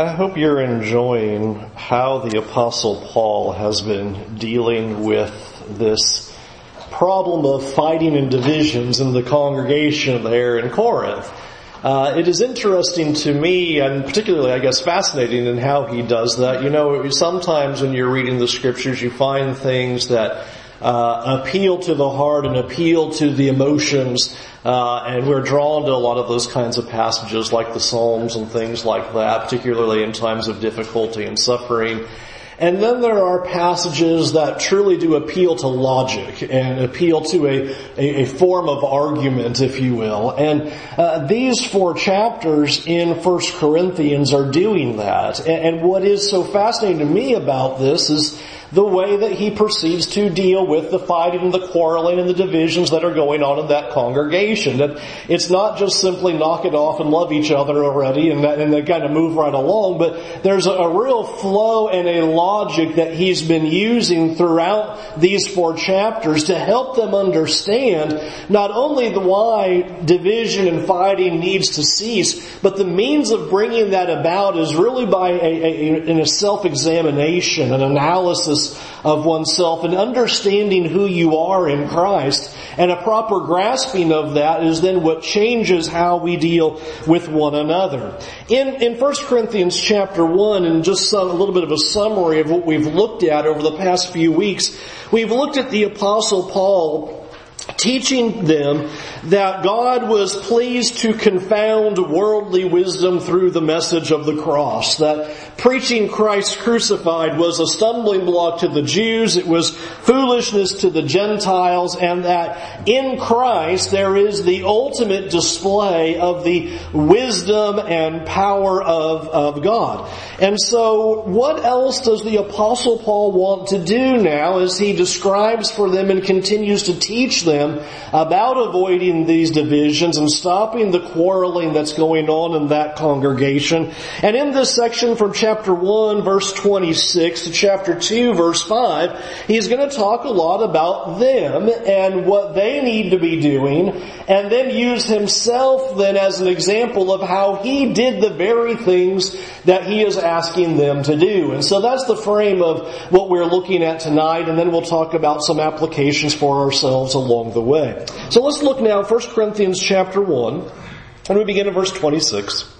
I hope you're enjoying how the apostle Paul has been dealing with this problem of fighting and divisions in the congregation there in Corinth. Uh, it is interesting to me, and particularly, I guess, fascinating in how he does that. You know, sometimes when you're reading the scriptures, you find things that uh, appeal to the heart and appeal to the emotions. Uh, and we're drawn to a lot of those kinds of passages like the Psalms and things like that, particularly in times of difficulty and suffering. And then there are passages that truly do appeal to logic and appeal to a, a, a form of argument, if you will. And uh, these four chapters in First Corinthians are doing that. And, and what is so fascinating to me about this is the way that he proceeds to deal with the fighting and the quarreling and the divisions that are going on in that congregation. That it's not just simply knock it off and love each other already and, and they kind of move right along, but there's a, a real flow and a logic that he's been using throughout these four chapters to help them understand not only the why division and fighting needs to cease, but the means of bringing that about is really by a, a, a, a self-examination, an analysis of oneself and understanding who you are in Christ. And a proper grasping of that is then what changes how we deal with one another. In, in 1 Corinthians chapter 1, and just a little bit of a summary of what we've looked at over the past few weeks, we've looked at the apostle Paul teaching them that God was pleased to confound worldly wisdom through the message of the cross. That preaching Christ crucified was a stumbling block to the Jews, it was foolishness to the Gentiles, and that in Christ there is the ultimate display of the wisdom and power of, of God. And so what else does the apostle Paul want to do now as he describes for them and continues to teach them about avoiding these divisions and stopping the quarreling that's going on in that congregation. And in this section from chapter 1 verse 26 to chapter 2 verse 5, he's going to talk a lot about them and what they need to be doing and then use himself then as an example of how he did the very things that he is asking them to do. And so that's the frame of what we're looking at tonight and then we'll talk about some applications for ourselves along the way. So let's look now 1 Corinthians chapter 1 and we begin in verse 26.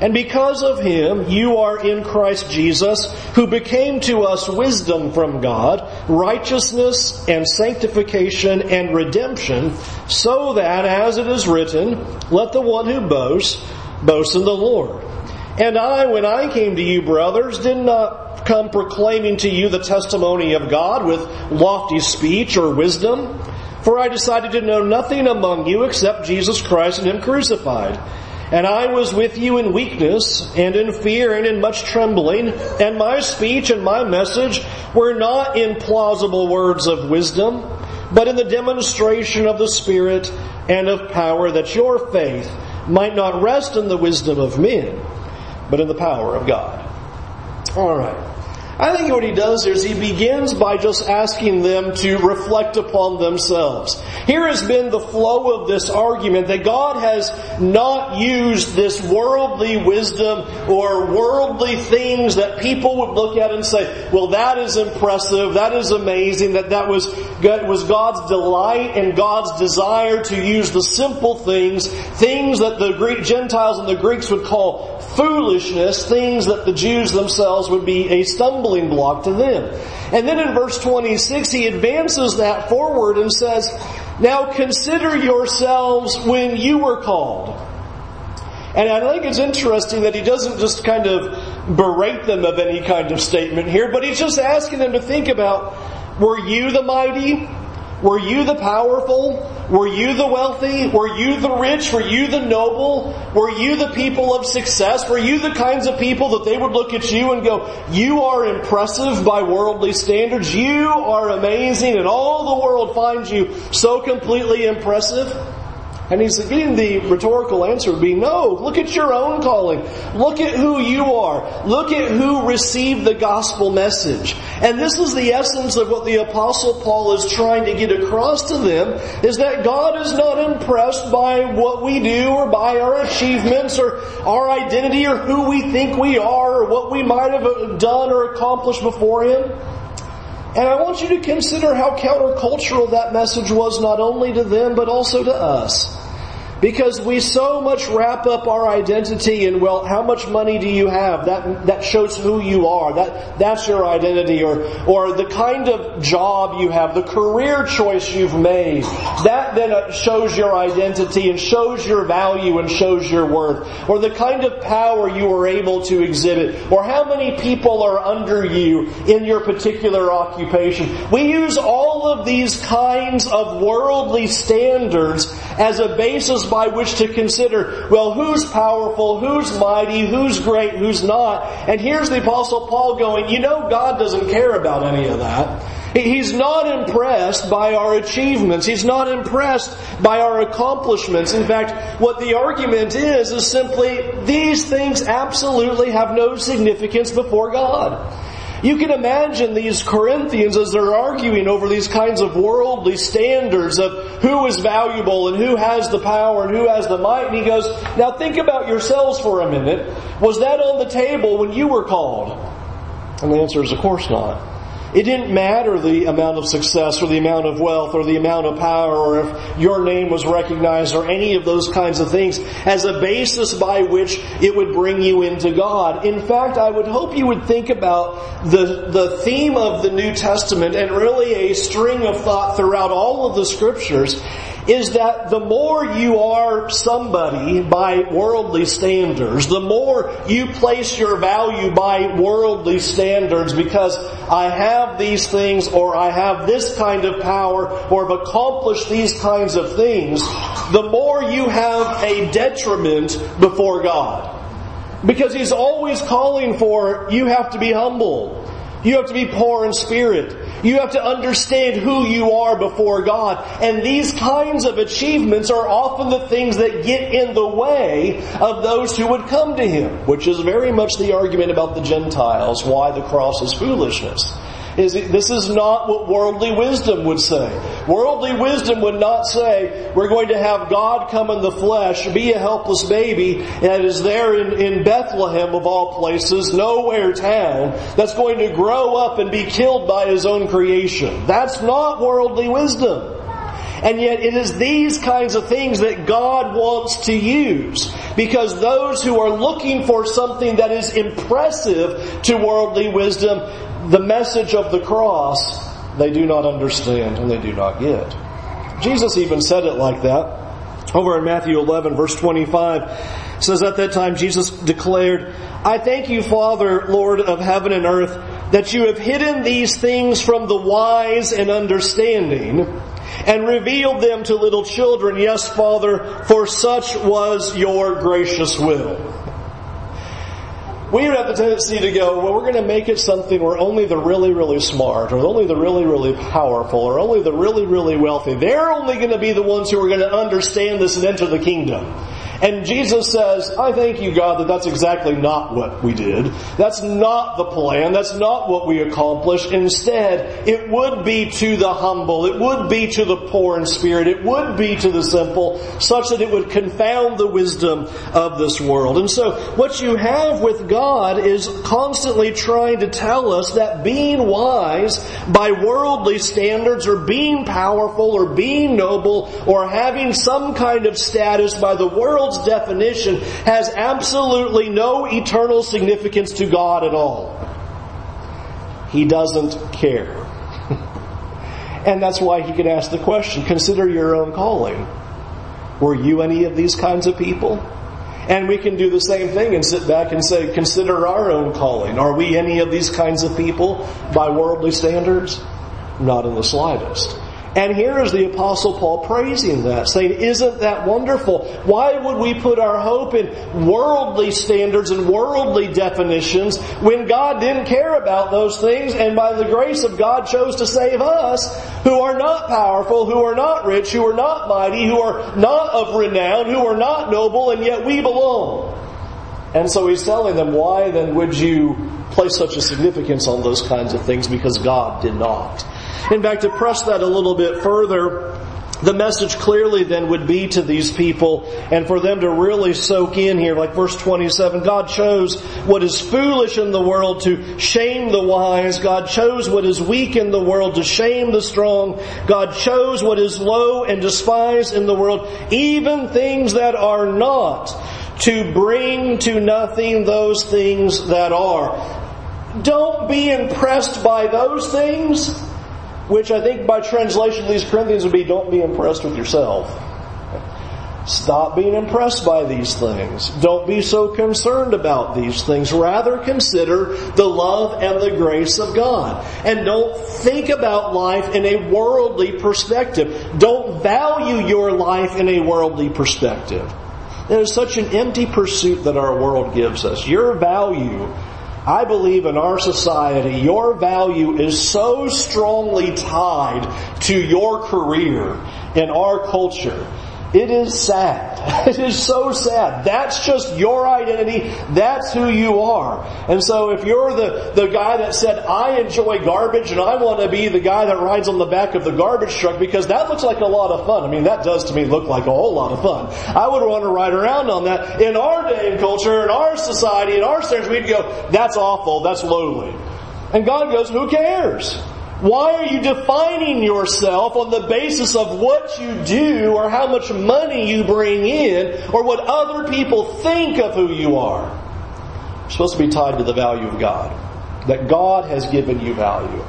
And because of him, you are in Christ Jesus, who became to us wisdom from God, righteousness and sanctification and redemption, so that, as it is written, let the one who boasts, boast in the Lord. And I, when I came to you, brothers, did not come proclaiming to you the testimony of God with lofty speech or wisdom, for I decided to know nothing among you except Jesus Christ and Him crucified. And I was with you in weakness and in fear and in much trembling, and my speech and my message were not in plausible words of wisdom, but in the demonstration of the Spirit and of power that your faith might not rest in the wisdom of men, but in the power of God. Alright. I think what he does is he begins by just asking them to reflect upon themselves. Here has been the flow of this argument that God has not used this worldly wisdom or worldly things that people would look at and say, well that is impressive, that is amazing, that that was, was God's delight and God's desire to use the simple things, things that the Greek Gentiles and the Greeks would call foolishness, things that the Jews themselves would be a stumbling stumbling block to them. And then in verse 26, he advances that forward and says, Now consider yourselves when you were called. And I think it's interesting that he doesn't just kind of berate them of any kind of statement here, but he's just asking them to think about, were you the mighty? Were you the powerful? Were you the wealthy? Were you the rich? Were you the noble? Were you the people of success? Were you the kinds of people that they would look at you and go, you are impressive by worldly standards. You are amazing and all the world finds you so completely impressive? And he's getting the rhetorical answer would be no. Look at your own calling. Look at who you are. Look at who received the gospel message. And this is the essence of what the apostle Paul is trying to get across to them is that God is not impressed by what we do or by our achievements or our identity or who we think we are or what we might have done or accomplished before him. And I want you to consider how countercultural that message was not only to them, but also to us. Because we so much wrap up our identity in, well, how much money do you have? That, that shows who you are. That, that's your identity. Or, or the kind of job you have, the career choice you've made. That then uh, shows your identity and shows your value and shows your worth. Or the kind of power you are able to exhibit. Or how many people are under you in your particular occupation. We use all of these kinds of worldly standards as a basis by which to consider, well, who's powerful, who's mighty, who's great, who's not. And here's the apostle Paul going, you know God doesn't care about any of that. He's not impressed by our achievements. He's not impressed by our accomplishments. In fact, what the argument is, is simply these things absolutely have no significance before God. You can imagine these Corinthians as they're arguing over these kinds of worldly standards of who is valuable and who has the power and who has the might. And he goes, now think about yourselves for a minute. Was that on the table when you were called? And the answer is, of course not. It didn't matter the amount of success or the amount of wealth or the amount of power or if your name was recognized or any of those kinds of things as a basis by which it would bring you into God. In fact, I would hope you would think about the, the theme of the New Testament and really a string of thought throughout all of the scriptures is that the more you are somebody by worldly standards, the more you place your value by worldly standards because I have these things or I have this kind of power or have accomplished these kinds of things, the more you have a detriment before God. Because He's always calling for, you have to be humble. You have to be poor in spirit. You have to understand who you are before God. And these kinds of achievements are often the things that get in the way of those who would come to Him, which is very much the argument about the Gentiles, why the cross is foolishness is this is not what worldly wisdom would say. Worldly wisdom would not say, we're going to have God come in the flesh, be a helpless baby that is there in, in Bethlehem of all places, nowhere town, that's going to grow up and be killed by his own creation. That's not worldly wisdom. And yet it is these kinds of things that God wants to use. Because those who are looking for something that is impressive to worldly wisdom the message of the cross they do not understand and they do not get. Jesus even said it like that. Over in Matthew 11 verse 25 says at that time Jesus declared, I thank you Father, Lord of heaven and earth, that you have hidden these things from the wise and understanding and revealed them to little children. Yes, Father, for such was your gracious will we have the tendency to go, well, we're going to make it something where only the really, really smart, or only the really, really powerful, or only the really, really wealthy, they're only going to be the ones who are going to understand this and enter the kingdom. And Jesus says, I thank you, God, that that's exactly not what we did. That's not the plan. That's not what we accomplished. Instead, it would be to the humble. It would be to the poor in spirit. It would be to the simple, such that it would confound the wisdom of this world. And so, what you have with God is constantly trying to tell us that being wise by worldly standards or being powerful or being noble or having some kind of status by the world world's definition has absolutely no eternal significance to God at all. He doesn't care. and that's why he can ask the question, consider your own calling. Were you any of these kinds of people? And we can do the same thing and sit back and say, consider our own calling. Are we any of these kinds of people by worldly standards? Not in the slightest. And here is the apostle Paul praising that, saying, isn't that wonderful? Why would we put our hope in worldly standards and worldly definitions when God didn't care about those things and by the grace of God chose to save us who are not powerful, who are not rich, who are not mighty, who are not of renown, who are not noble, and yet we belong. And so he's telling them, why then would you place such a significance on those kinds of things? Because God did not. In fact, to press that a little bit further, the message clearly then would be to these people and for them to really soak in here, like verse 27, God chose what is foolish in the world to shame the wise. God chose what is weak in the world to shame the strong. God chose what is low and despised in the world, even things that are not, to bring to nothing those things that are. Don't be impressed by those things which I think by translation these Corinthians would be don't be impressed with yourself. Stop being impressed by these things. Don't be so concerned about these things. Rather consider the love and the grace of God. And don't think about life in a worldly perspective. Don't value your life in a worldly perspective. It is such an empty pursuit that our world gives us. Your value I believe in our society, your value is so strongly tied to your career in our culture. It is sad. It is so sad. That's just your identity. That's who you are. And so if you're the, the guy that said, I enjoy garbage and I want to be the guy that rides on the back of the garbage truck because that looks like a lot of fun. I mean, that does to me look like a whole lot of fun. I would want to ride around on that. In our day and culture, in our society, in our standards, we'd go, that's awful, that's lowly. And God goes, who cares? Why are you defining yourself on the basis of what you do or how much money you bring in or what other people think of who you are? You're supposed to be tied to the value of God. That God has given you value.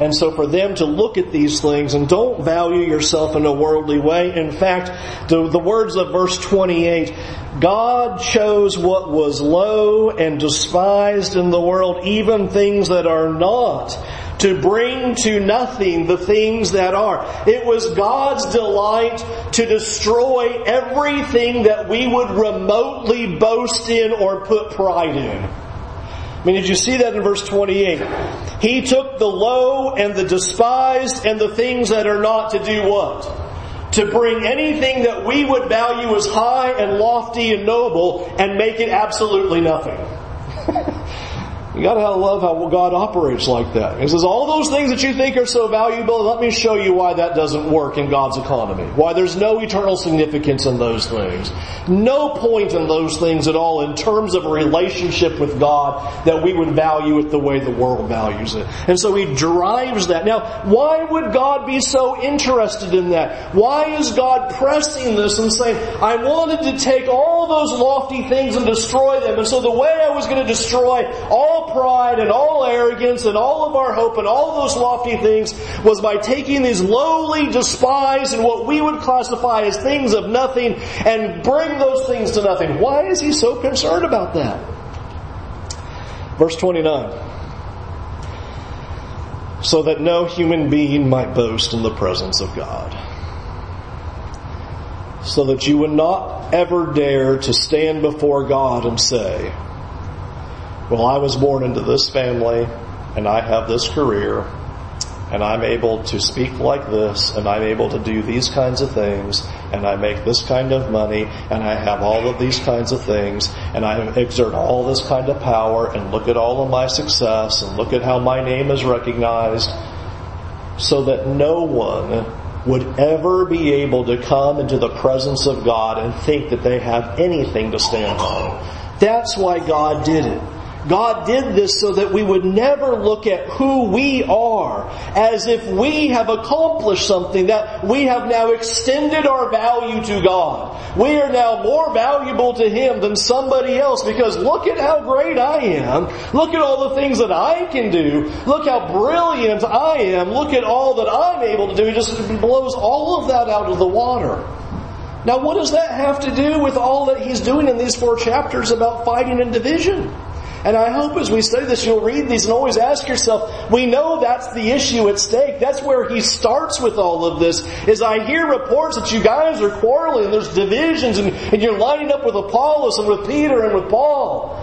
And so for them to look at these things and don't value yourself in a worldly way. In fact, the, the words of verse 28, God chose what was low and despised in the world, even things that are not to bring to nothing the things that are. It was God's delight to destroy everything that we would remotely boast in or put pride in. I mean, did you see that in verse 28? He took the low and the despised and the things that are not to do what? To bring anything that we would value as high and lofty and noble and make it absolutely nothing. You gotta love how God operates like that. He says, all those things that you think are so valuable, let me show you why that doesn't work in God's economy. Why there's no eternal significance in those things. No point in those things at all in terms of a relationship with God that we would value it the way the world values it. And so he drives that. Now, why would God be so interested in that? Why is God pressing this and saying, I wanted to take all those lofty things and destroy them. And so the way I was to destroy all pride and all arrogance and all of our hope and all those lofty things was by taking these lowly, despised, and what we would classify as things of nothing and bring those things to nothing. Why is he so concerned about that? Verse 29 so that no human being might boast in the presence of God. So that you would not ever dare to stand before God and say, well, I was born into this family and I have this career and I'm able to speak like this and I'm able to do these kinds of things and I make this kind of money and I have all of these kinds of things and I exert all this kind of power and look at all of my success and look at how my name is recognized so that no one would ever be able to come into the presence of God and think that they have anything to stand on. That's why God did it. God did this so that we would never look at who we are as if we have accomplished something, that we have now extended our value to God. We are now more valuable to Him than somebody else because look at how great I am. Look at all the things that I can do. Look how brilliant I am. Look at all that I'm able to do. He just blows all of that out of the water. Now what does that have to do with all that He's doing in these four chapters about fighting and division? And I hope as we study this, you'll read these and always ask yourself, we know that's the issue at stake. That's where he starts with all of this, is I hear reports that you guys are quarreling there's divisions and, and you're lining up with Apollos and with Peter and with Paul.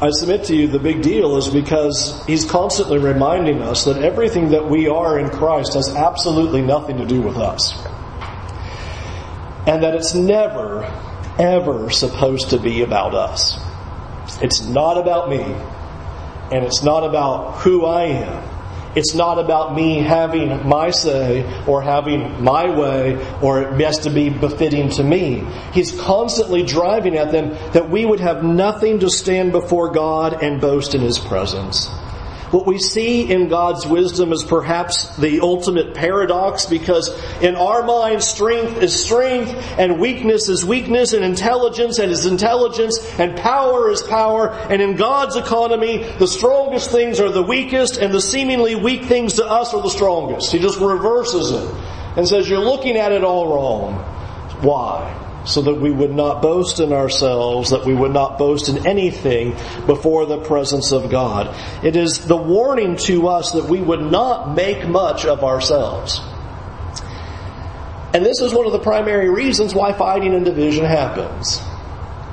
I submit to you the big deal is because he's constantly reminding us that everything that we are in Christ has absolutely nothing to do with us. And that it's never, ever supposed to be about us. It's not about me. And it's not about who I am. It's not about me having my say or having my way or it has to be befitting to me. He's constantly driving at them that we would have nothing to stand before God and boast in His presence. What we see in God's wisdom is perhaps the ultimate paradox because in our mind, strength is strength and weakness is weakness and intelligence and is intelligence and power is power. And in God's economy, the strongest things are the weakest and the seemingly weak things to us are the strongest. He just reverses it and says, you're looking at it all wrong. Why? So that we would not boast in ourselves, that we would not boast in anything before the presence of God. It is the warning to us that we would not make much of ourselves. And this is one of the primary reasons why fighting and division happens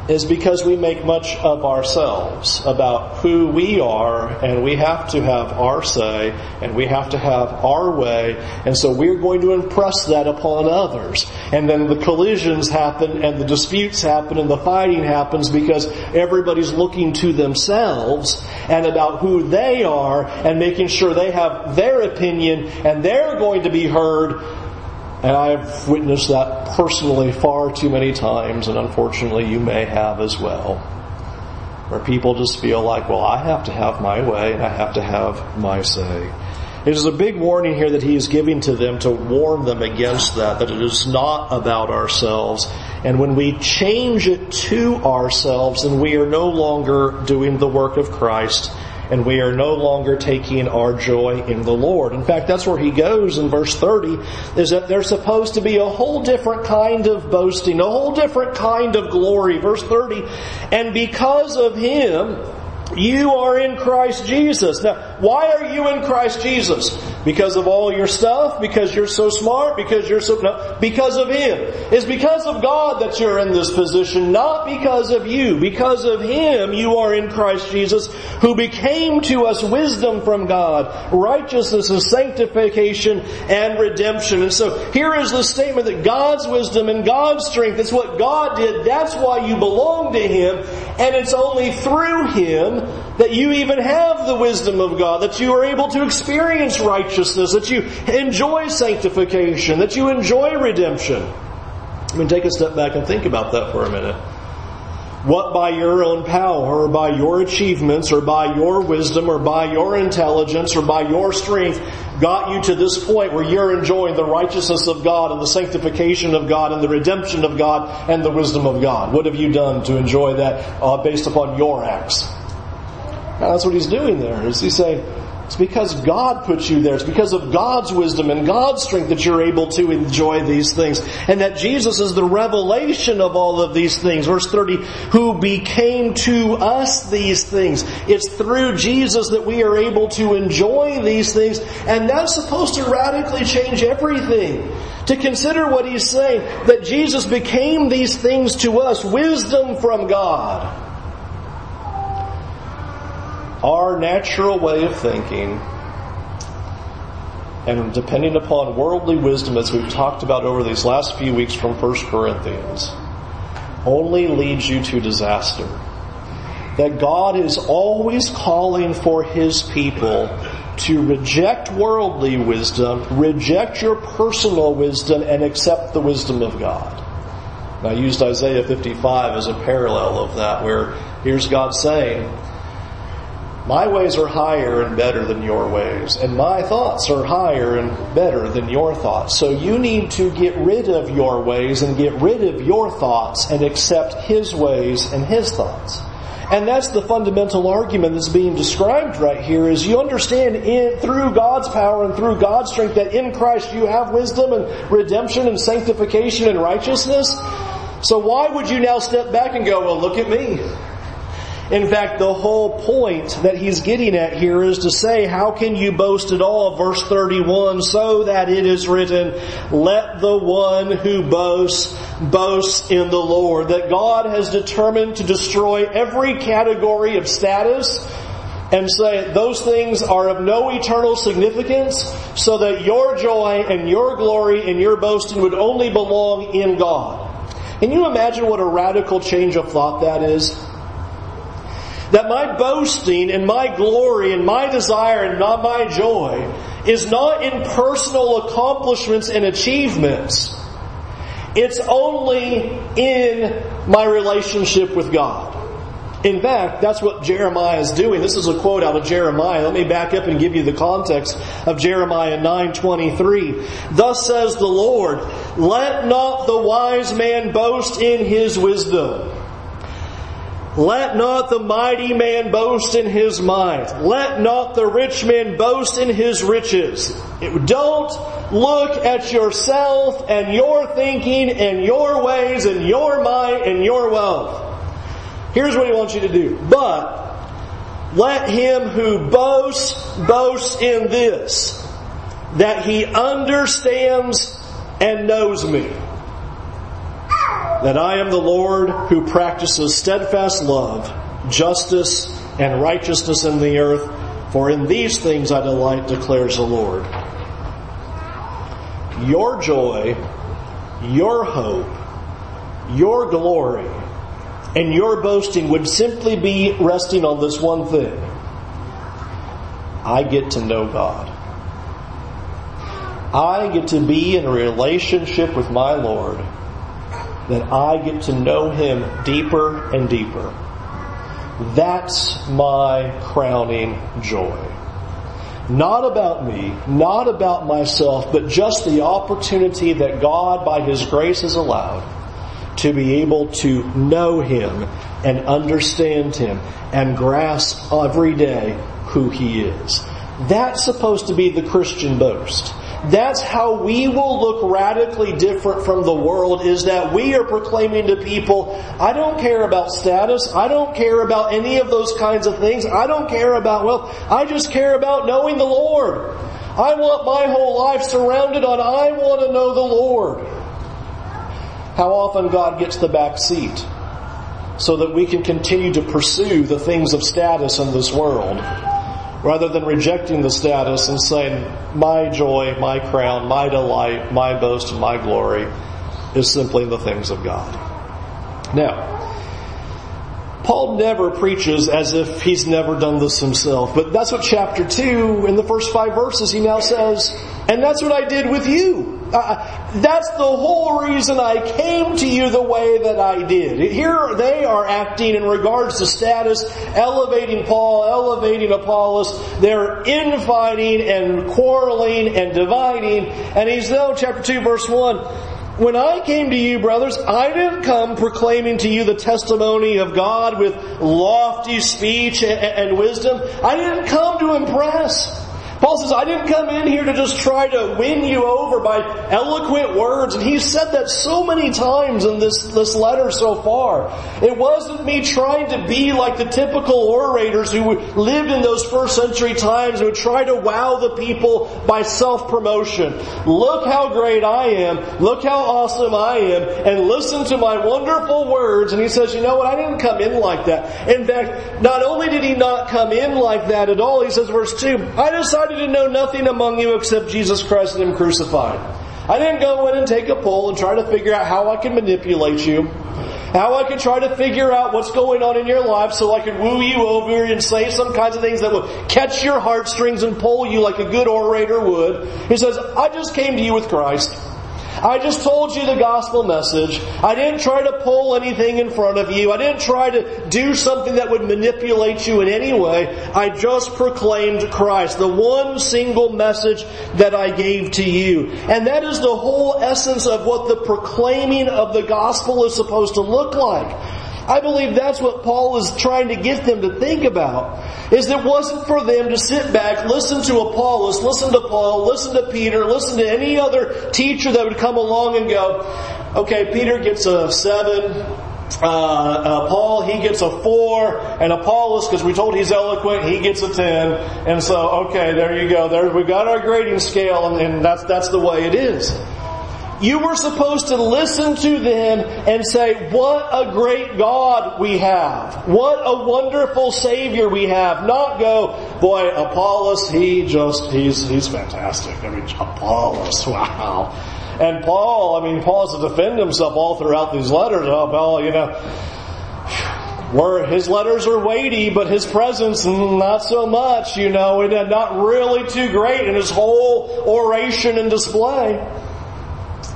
is because we make much of ourselves about who we are and we have to have our say and we have to have our way and so we're going to impress that upon others. And then the collisions happen and the disputes happen and the fighting happens because everybody's looking to themselves and about who they are and making sure they have their opinion and they're going to be heard and I've witnessed that personally far too many times, and unfortunately you may have as well. Where people just feel like, well, I have to have my way and I have to have my say. It is a big warning here that he is giving to them to warn them against that, that it is not about ourselves. And when we change it to ourselves, then we are no longer doing the work of Christ and we are no longer taking our joy in the Lord. In fact, that's where he goes in verse 30, is that there's supposed to be a whole different kind of boasting, a whole different kind of glory. Verse 30, and because of him, you are in Christ Jesus. Now, why are you in Christ Jesus? Because of all your stuff? Because you're so smart? Because you're so, no, because of Him. It's because of God that you're in this position, not because of you. Because of Him, you are in Christ Jesus, who became to us wisdom from God, righteousness and sanctification and redemption. And so here is the statement that God's wisdom and God's strength, it's what God did. That's why you belong to Him. And it's only through Him that you even have the wisdom of God, that you are able to experience righteousness, that you enjoy sanctification, that you enjoy redemption. I mean, take a step back and think about that for a minute. What by your own power, or by your achievements, or by your wisdom, or by your intelligence, or by your strength got you to this point where you're enjoying the righteousness of God and the sanctification of God and the redemption of God and the wisdom of God? What have you done to enjoy that uh, based upon your acts? Now that's what he's doing there. Is he's saying, it's because God puts you there. It's because of God's wisdom and God's strength that you're able to enjoy these things. And that Jesus is the revelation of all of these things. Verse 30, who became to us these things. It's through Jesus that we are able to enjoy these things. And that's supposed to radically change everything. To consider what he's saying, that Jesus became these things to us, wisdom from God our natural way of thinking and depending upon worldly wisdom as we've talked about over these last few weeks from 1 Corinthians only leads you to disaster. That God is always calling for His people to reject worldly wisdom, reject your personal wisdom, and accept the wisdom of God. And I used Isaiah 55 as a parallel of that, where here's God saying, my ways are higher and better than your ways, and my thoughts are higher and better than your thoughts. So you need to get rid of your ways and get rid of your thoughts and accept His ways and His thoughts. And that's the fundamental argument that's being described right here is you understand in, through God's power and through God's strength that in Christ you have wisdom and redemption and sanctification and righteousness. So why would you now step back and go, well look at me. In fact, the whole point that he's getting at here is to say, how can you boast at all? Verse 31, so that it is written, let the one who boasts, boast in the Lord. That God has determined to destroy every category of status, and say those things are of no eternal significance so that your joy and your glory and your boasting would only belong in God. Can you imagine what a radical change of thought that is? That my boasting and my glory and my desire and not my joy is not in personal accomplishments and achievements. It's only in my relationship with God. In fact, that's what Jeremiah is doing. This is a quote out of Jeremiah. Let me back up and give you the context of Jeremiah 9:23. Thus says the Lord, let not the wise man boast in his wisdom. Let not the mighty man boast in his might. Let not the rich man boast in his riches. Don't look at yourself and your thinking and your ways and your might and your wealth. Here's what he wants you to do. But let him who boasts boast in this, that he understands and knows me. That I am the Lord who practices steadfast love, justice, and righteousness in the earth, for in these things I delight, declares the Lord. Your joy, your hope, your glory and your boasting would simply be resting on this one thing. I get to know God. I get to be in a relationship with my Lord that I get to know Him deeper and deeper. That's my crowning joy. Not about me, not about myself, but just the opportunity that God by His grace has allowed to be able to know Him and understand Him and grasp every day who He is. That's supposed to be the Christian boast. That's how we will look radically different from the world is that we are proclaiming to people, I don't care about status. I don't care about any of those kinds of things. I don't care about wealth. I just care about knowing the Lord. I want my whole life surrounded on I want to know the Lord how often God gets the back seat so that we can continue to pursue the things of status in this world rather than rejecting the status and saying, my joy, my crown, my delight, my boast, and my glory is simply the things of God. Now, Paul never preaches as if he's never done this himself, but that's what chapter 2 in the first five verses he now says, and that's what I did with you. Uh, that's the whole reason I came to you the way that I did. Here they are acting in regards to status, elevating Paul, elevating Apollos. They're infighting and quarreling and dividing. And he's though, chapter 2 verse 1, when I came to you, brothers, I didn't come proclaiming to you the testimony of God with lofty speech and wisdom. I didn't come to impress. Paul says, I didn't come in here to just try to win you over by eloquent words. And he's said that so many times in this, this letter so far. It wasn't me trying to be like the typical orators who lived in those first century times who would try to wow the people by self-promotion. Look how great I am. Look how awesome I am. And listen to my wonderful words. And he says, you know what? I didn't come in like that. In fact, not only did he not come in like that at all, he says verse 2, I decided to know nothing among you except Jesus Christ and Him crucified. I didn't go in and take a poll and try to figure out how I can manipulate you. How I can try to figure out what's going on in your life so I could woo you over and say some kinds of things that will catch your heartstrings and pull you like a good orator would. He says, I just came to you with Christ. I just told you the gospel message. I didn't try to pull anything in front of you. I didn't try to do something that would manipulate you in any way. I just proclaimed Christ, the one single message that I gave to you. And that is the whole essence of what the proclaiming of the gospel is supposed to look like. I believe that's what Paul is trying to get them to think about. Is it wasn't for them to sit back, listen to Apollos, listen to Paul, listen to Peter, listen to any other teacher that would come along and go, okay, Peter gets a seven, uh, uh, Paul, he gets a four, and Apollos, because we told he's eloquent, he gets a ten. And so, okay, there you go. There, we got our grading scale, and, and that's, that's the way it is. You were supposed to listen to them and say, what a great God we have. What a wonderful Savior we have. Not go, boy, Apollos, he just, he's, he's fantastic. I mean, Apollos, wow. And Paul, I mean, Paul has to defend himself all throughout these letters. Oh, Paul, you know, where his letters are weighty, but his presence mm, not so much, you know, and not really too great in his whole oration and display.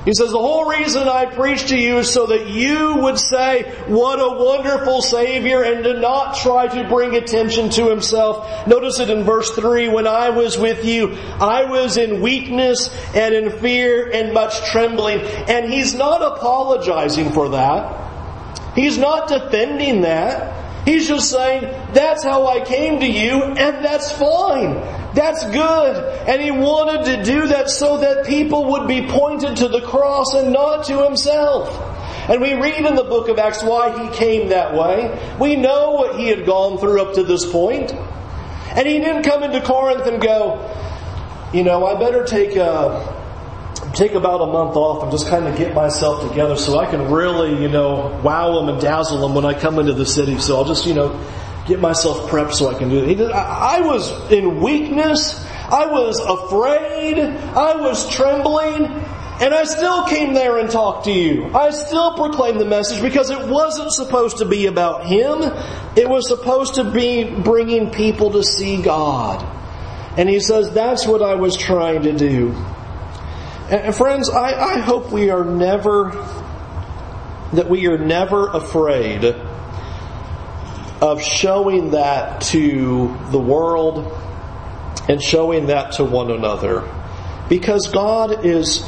He says, the whole reason I preach to you is so that you would say, what a wonderful Savior, and to not try to bring attention to himself. Notice it in verse 3, when I was with you, I was in weakness and in fear and much trembling. And he's not apologizing for that. He's not defending that. He's just saying, that's how I came to you, and that's fine. That's good. And he wanted to do that so that people would be pointed to the cross and not to himself. And we read in the book of Acts why he came that way. We know what he had gone through up to this point. And he didn't come into Corinth and go, you know, I better take a, take about a month off and just kind of get myself together so I can really, you know, wow them and dazzle them when I come into the city. So I'll just, you know, get myself prepped so I can do it. I was in weakness. I was afraid. I was trembling. And I still came there and talked to you. I still proclaimed the message because it wasn't supposed to be about him. It was supposed to be bringing people to see God. And he says, that's what I was trying to do. And friends, I, I hope we are never, that we are never afraid of showing that to the world and showing that to one another. Because God is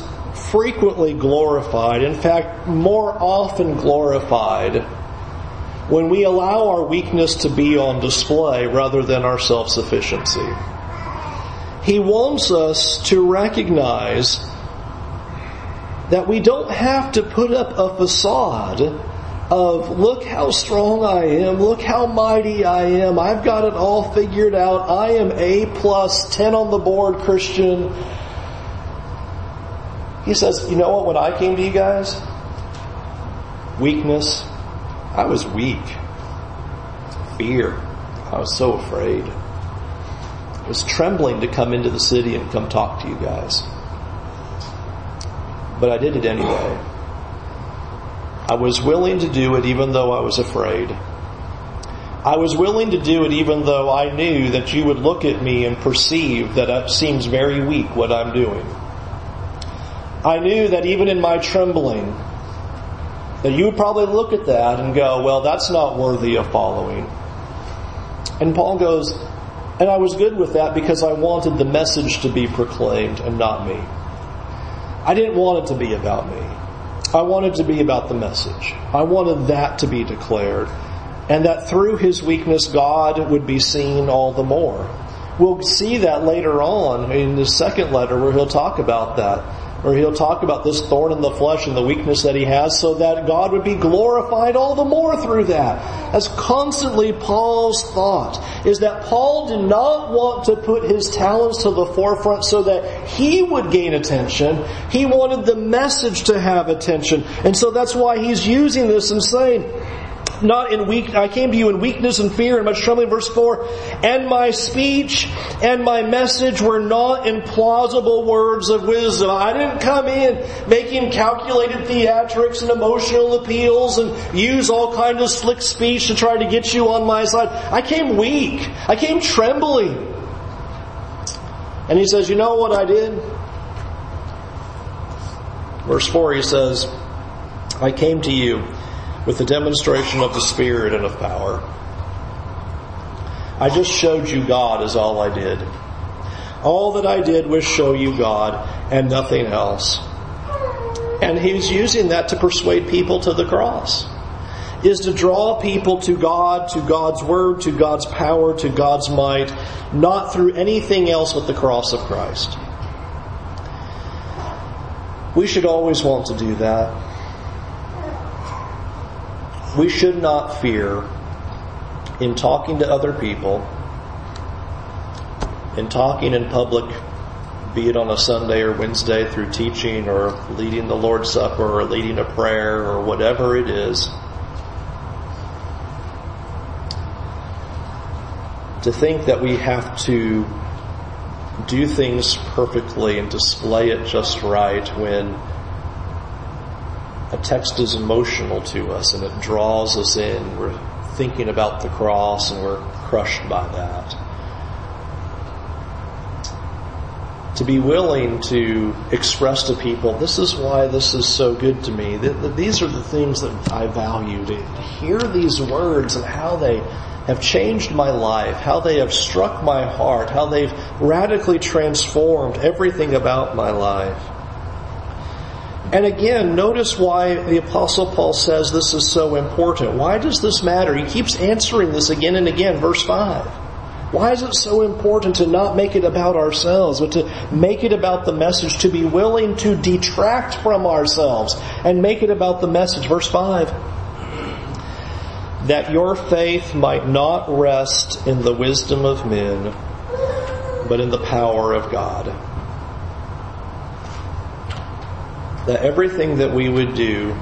frequently glorified, in fact, more often glorified, when we allow our weakness to be on display rather than our self sufficiency. He wants us to recognize that we don't have to put up a facade of look how strong I am, look how mighty I am, I've got it all figured out, I am A plus, 10 on the board Christian. He says, you know what, when I came to you guys, weakness, I was weak. Fear, I was so afraid. I was trembling to come into the city and come talk to you guys. But I did it anyway. I was willing to do it even though I was afraid. I was willing to do it even though I knew that you would look at me and perceive that it seems very weak what I'm doing. I knew that even in my trembling, that you would probably look at that and go, well, that's not worthy of following. And Paul goes, and I was good with that because I wanted the message to be proclaimed and not me. I didn't want it to be about me. I wanted to be about the message. I wanted that to be declared. And that through his weakness, God would be seen all the more. We'll see that later on in the second letter where he'll talk about that or he'll talk about this thorn in the flesh and the weakness that he has so that God would be glorified all the more through that. As constantly Paul's thought is that Paul did not want to put his talents to the forefront so that he would gain attention. He wanted the message to have attention. And so that's why he's using this and saying, not in weak, I came to you in weakness and fear and much trembling. Verse 4, and my speech and my message were not in plausible words of wisdom. I didn't come in making calculated theatrics and emotional appeals and use all kinds of slick speech to try to get you on my side. I came weak. I came trembling. And he says, you know what I did? Verse 4 he says, I came to you with the demonstration of the Spirit and of power. I just showed you God is all I did. All that I did was show you God and nothing else. And he's using that to persuade people to the cross. Is to draw people to God, to God's Word, to God's power, to God's might, not through anything else but the cross of Christ. We should always want to do that. We should not fear in talking to other people, in talking in public, be it on a Sunday or Wednesday through teaching or leading the Lord's Supper or leading a prayer or whatever it is. To think that we have to do things perfectly and display it just right when a text is emotional to us and it draws us in. We're thinking about the cross and we're crushed by that. To be willing to express to people, this is why this is so good to me. These are the things that I value. To hear these words and how they have changed my life, how they have struck my heart, how they've radically transformed everything about my life. And again, notice why the apostle Paul says this is so important. Why does this matter? He keeps answering this again and again. Verse 5. Why is it so important to not make it about ourselves, but to make it about the message, to be willing to detract from ourselves and make it about the message? Verse 5. That your faith might not rest in the wisdom of men, but in the power of God that everything that we would do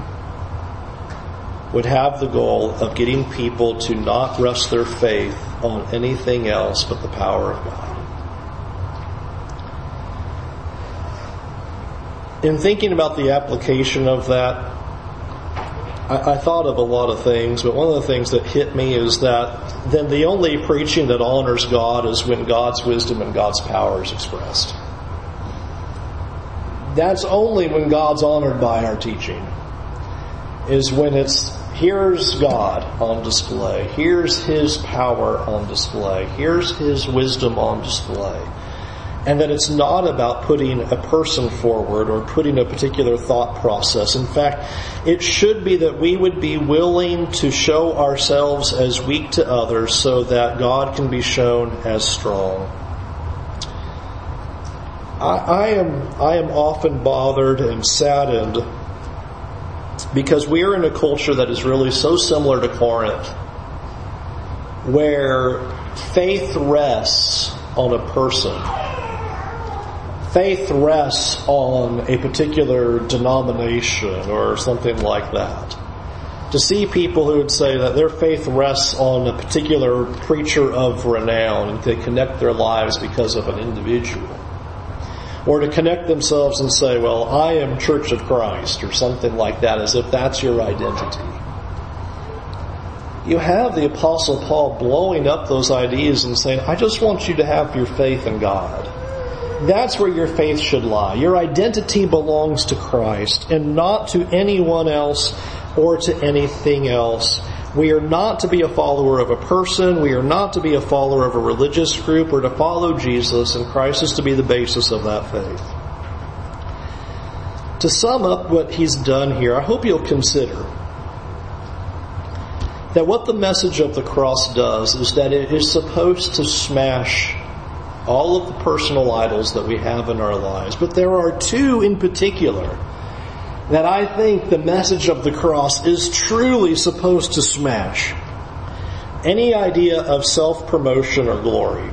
would have the goal of getting people to not rest their faith on anything else but the power of God. In thinking about the application of that, I, I, thought of a lot of things, but one of the things that hit me is that then the only preaching that honors God is when God's wisdom and God's power is expressed. That's only when God's honored by our teaching. Is when it's here's God on display. Here's His power on display. Here's His wisdom on display. And that it's not about putting a person forward or putting a particular thought process. In fact, it should be that we would be willing to show ourselves as weak to others so that God can be shown as strong. I, I am I am often bothered and saddened because we are in a culture that is really so similar to Corinth, where faith rests on a person. Faith rests on a particular denomination or something like that. To see people who would say that their faith rests on a particular preacher of renown and they connect their lives because of an individual or to connect themselves and say, well, I am Church of Christ or something like that as if that's your identity. You have the apostle Paul blowing up those ideas and saying, I just want you to have your faith in God. That's where your faith should lie. Your identity belongs to Christ and not to anyone else or to anything else. We are not to be a follower of a person. We are not to be a follower of a religious group. We're to follow Jesus and Christ is to be the basis of that faith. To sum up what he's done here, I hope you'll consider that what the message of the cross does is that it is supposed to smash all of the personal idols that we have in our lives. But there are two in particular that I think the message of the cross is truly supposed to smash. Any idea of self-promotion or glory.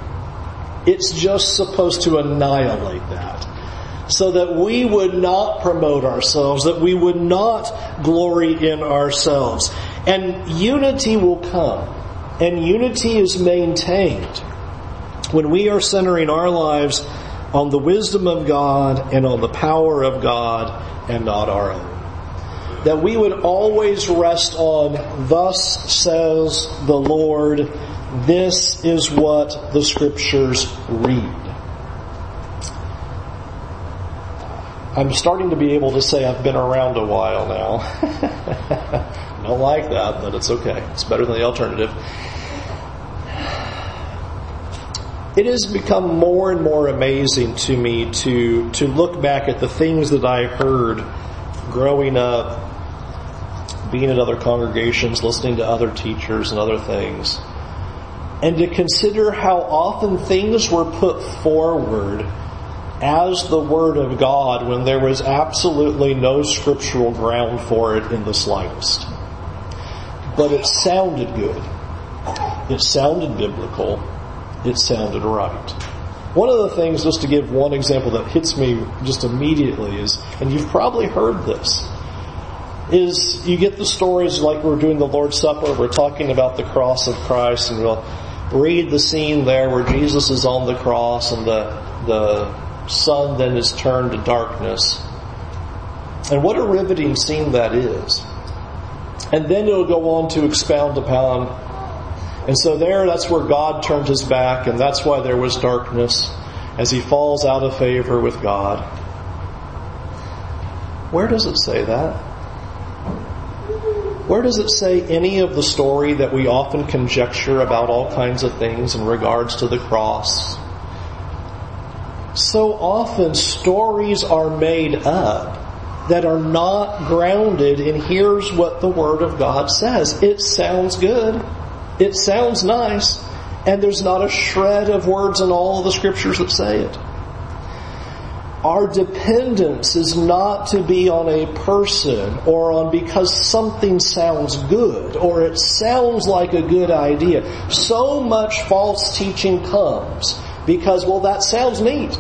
It's just supposed to annihilate that. So that we would not promote ourselves, that we would not glory in ourselves. And unity will come. And unity is maintained when we are centering our lives on the wisdom of God and on the power of God and not our own. That we would always rest on, thus says the Lord, this is what the scriptures read. I'm starting to be able to say I've been around a while now. I Don't like that, but it's okay. It's better than the alternative. It has become more and more amazing to me to, to look back at the things that I heard growing up, being at other congregations, listening to other teachers and other things, and to consider how often things were put forward as the Word of God when there was absolutely no scriptural ground for it in the slightest but it sounded good. It sounded biblical. It sounded right. One of the things, just to give one example that hits me just immediately is, and you've probably heard this, is you get the stories like we're doing the Lord's Supper, we're talking about the cross of Christ, and we'll read the scene there where Jesus is on the cross and the, the sun then is turned to darkness. And what a riveting scene that is. And then it'll go on to expound upon. And so there, that's where God turned his back, and that's why there was darkness as he falls out of favor with God. Where does it say that? Where does it say any of the story that we often conjecture about all kinds of things in regards to the cross? So often stories are made up that are not grounded in here's what the Word of God says. It sounds good. It sounds nice. And there's not a shred of words in all of the scriptures that say it. Our dependence is not to be on a person or on because something sounds good or it sounds like a good idea. So much false teaching comes because, well, that sounds neat.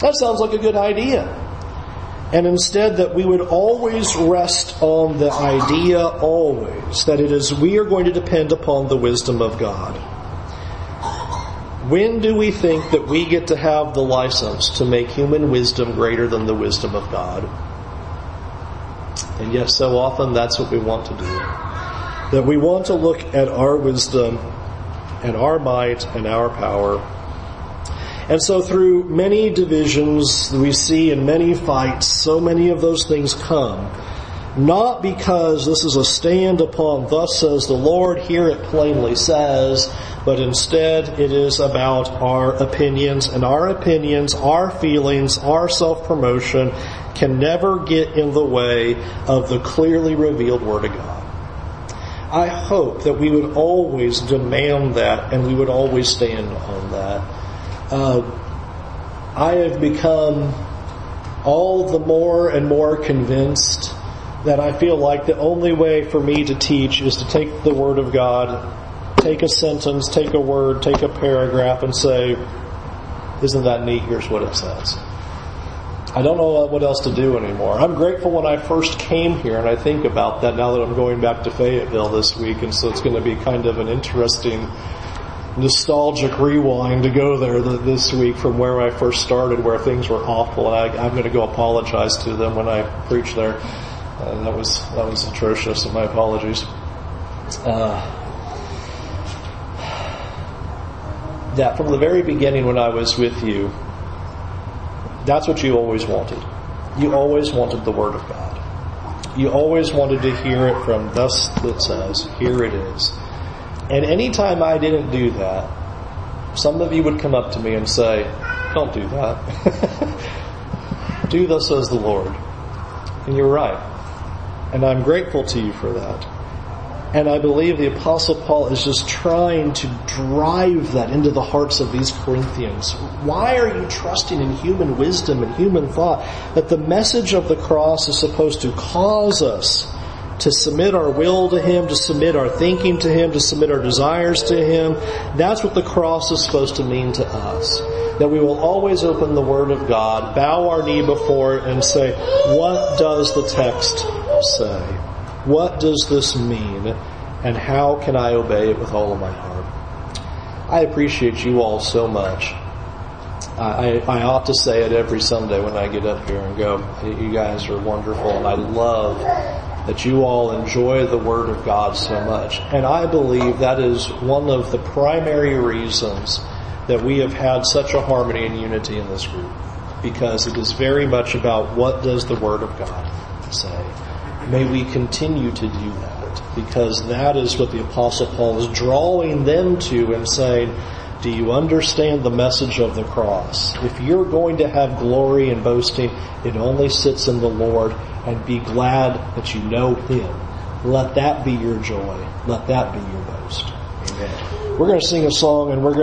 That sounds like a good idea and instead that we would always rest on the idea always that it is we are going to depend upon the wisdom of God. When do we think that we get to have the license to make human wisdom greater than the wisdom of God? And yet so often that's what we want to do. That we want to look at our wisdom and our might and our power and so through many divisions we see in many fights, so many of those things come. Not because this is a stand upon thus says the Lord, here it plainly says, but instead it is about our opinions and our opinions, our feelings, our self-promotion can never get in the way of the clearly revealed Word of God. I hope that we would always demand that and we would always stand on that uh, I have become all the more and more convinced that I feel like the only way for me to teach is to take the Word of God, take a sentence, take a word, take a paragraph, and say, Isn't that neat? Here's what it says. I don't know what else to do anymore. I'm grateful when I first came here, and I think about that now that I'm going back to Fayetteville this week, and so it's going to be kind of an interesting nostalgic rewind to go there this week from where I first started, where things were awful, and I, am going to go apologize to them when I preach there. Uh, that was that was atrocious, and my apologies. Uh, that from the very beginning when I was with you, that's what you always wanted. You always wanted the Word of God. You always wanted to hear it from thus that says, here it is. And anytime I didn't do that, some of you would come up to me and say, don't do that. do thus says the Lord. And you're right. And I'm grateful to you for that. And I believe the apostle Paul is just trying to drive that into the hearts of these Corinthians. Why are you trusting in human wisdom and human thought that the message of the cross is supposed to cause us to submit our will to Him, to submit our thinking to Him, to submit our desires to Him. That's what the cross is supposed to mean to us. That we will always open the Word of God, bow our knee before it, and say, what does the text say? What does this mean? And how can I obey it with all of my heart? I appreciate you all so much. I, I, ought to say it every Sunday when I get up here and go, you guys are wonderful and I love that you all enjoy the Word of God so much. And I believe that is one of the primary reasons that we have had such a harmony and unity in this group. Because it is very much about what does the Word of God say. May we continue to do that because that is what the apostle Paul is drawing them to and saying, do you understand the message of the cross? If you're going to have glory and boasting, it only sits in the Lord and be glad that you know Him. Let that be your joy. Let that be your boast. Amen. We're going to sing a song and we're going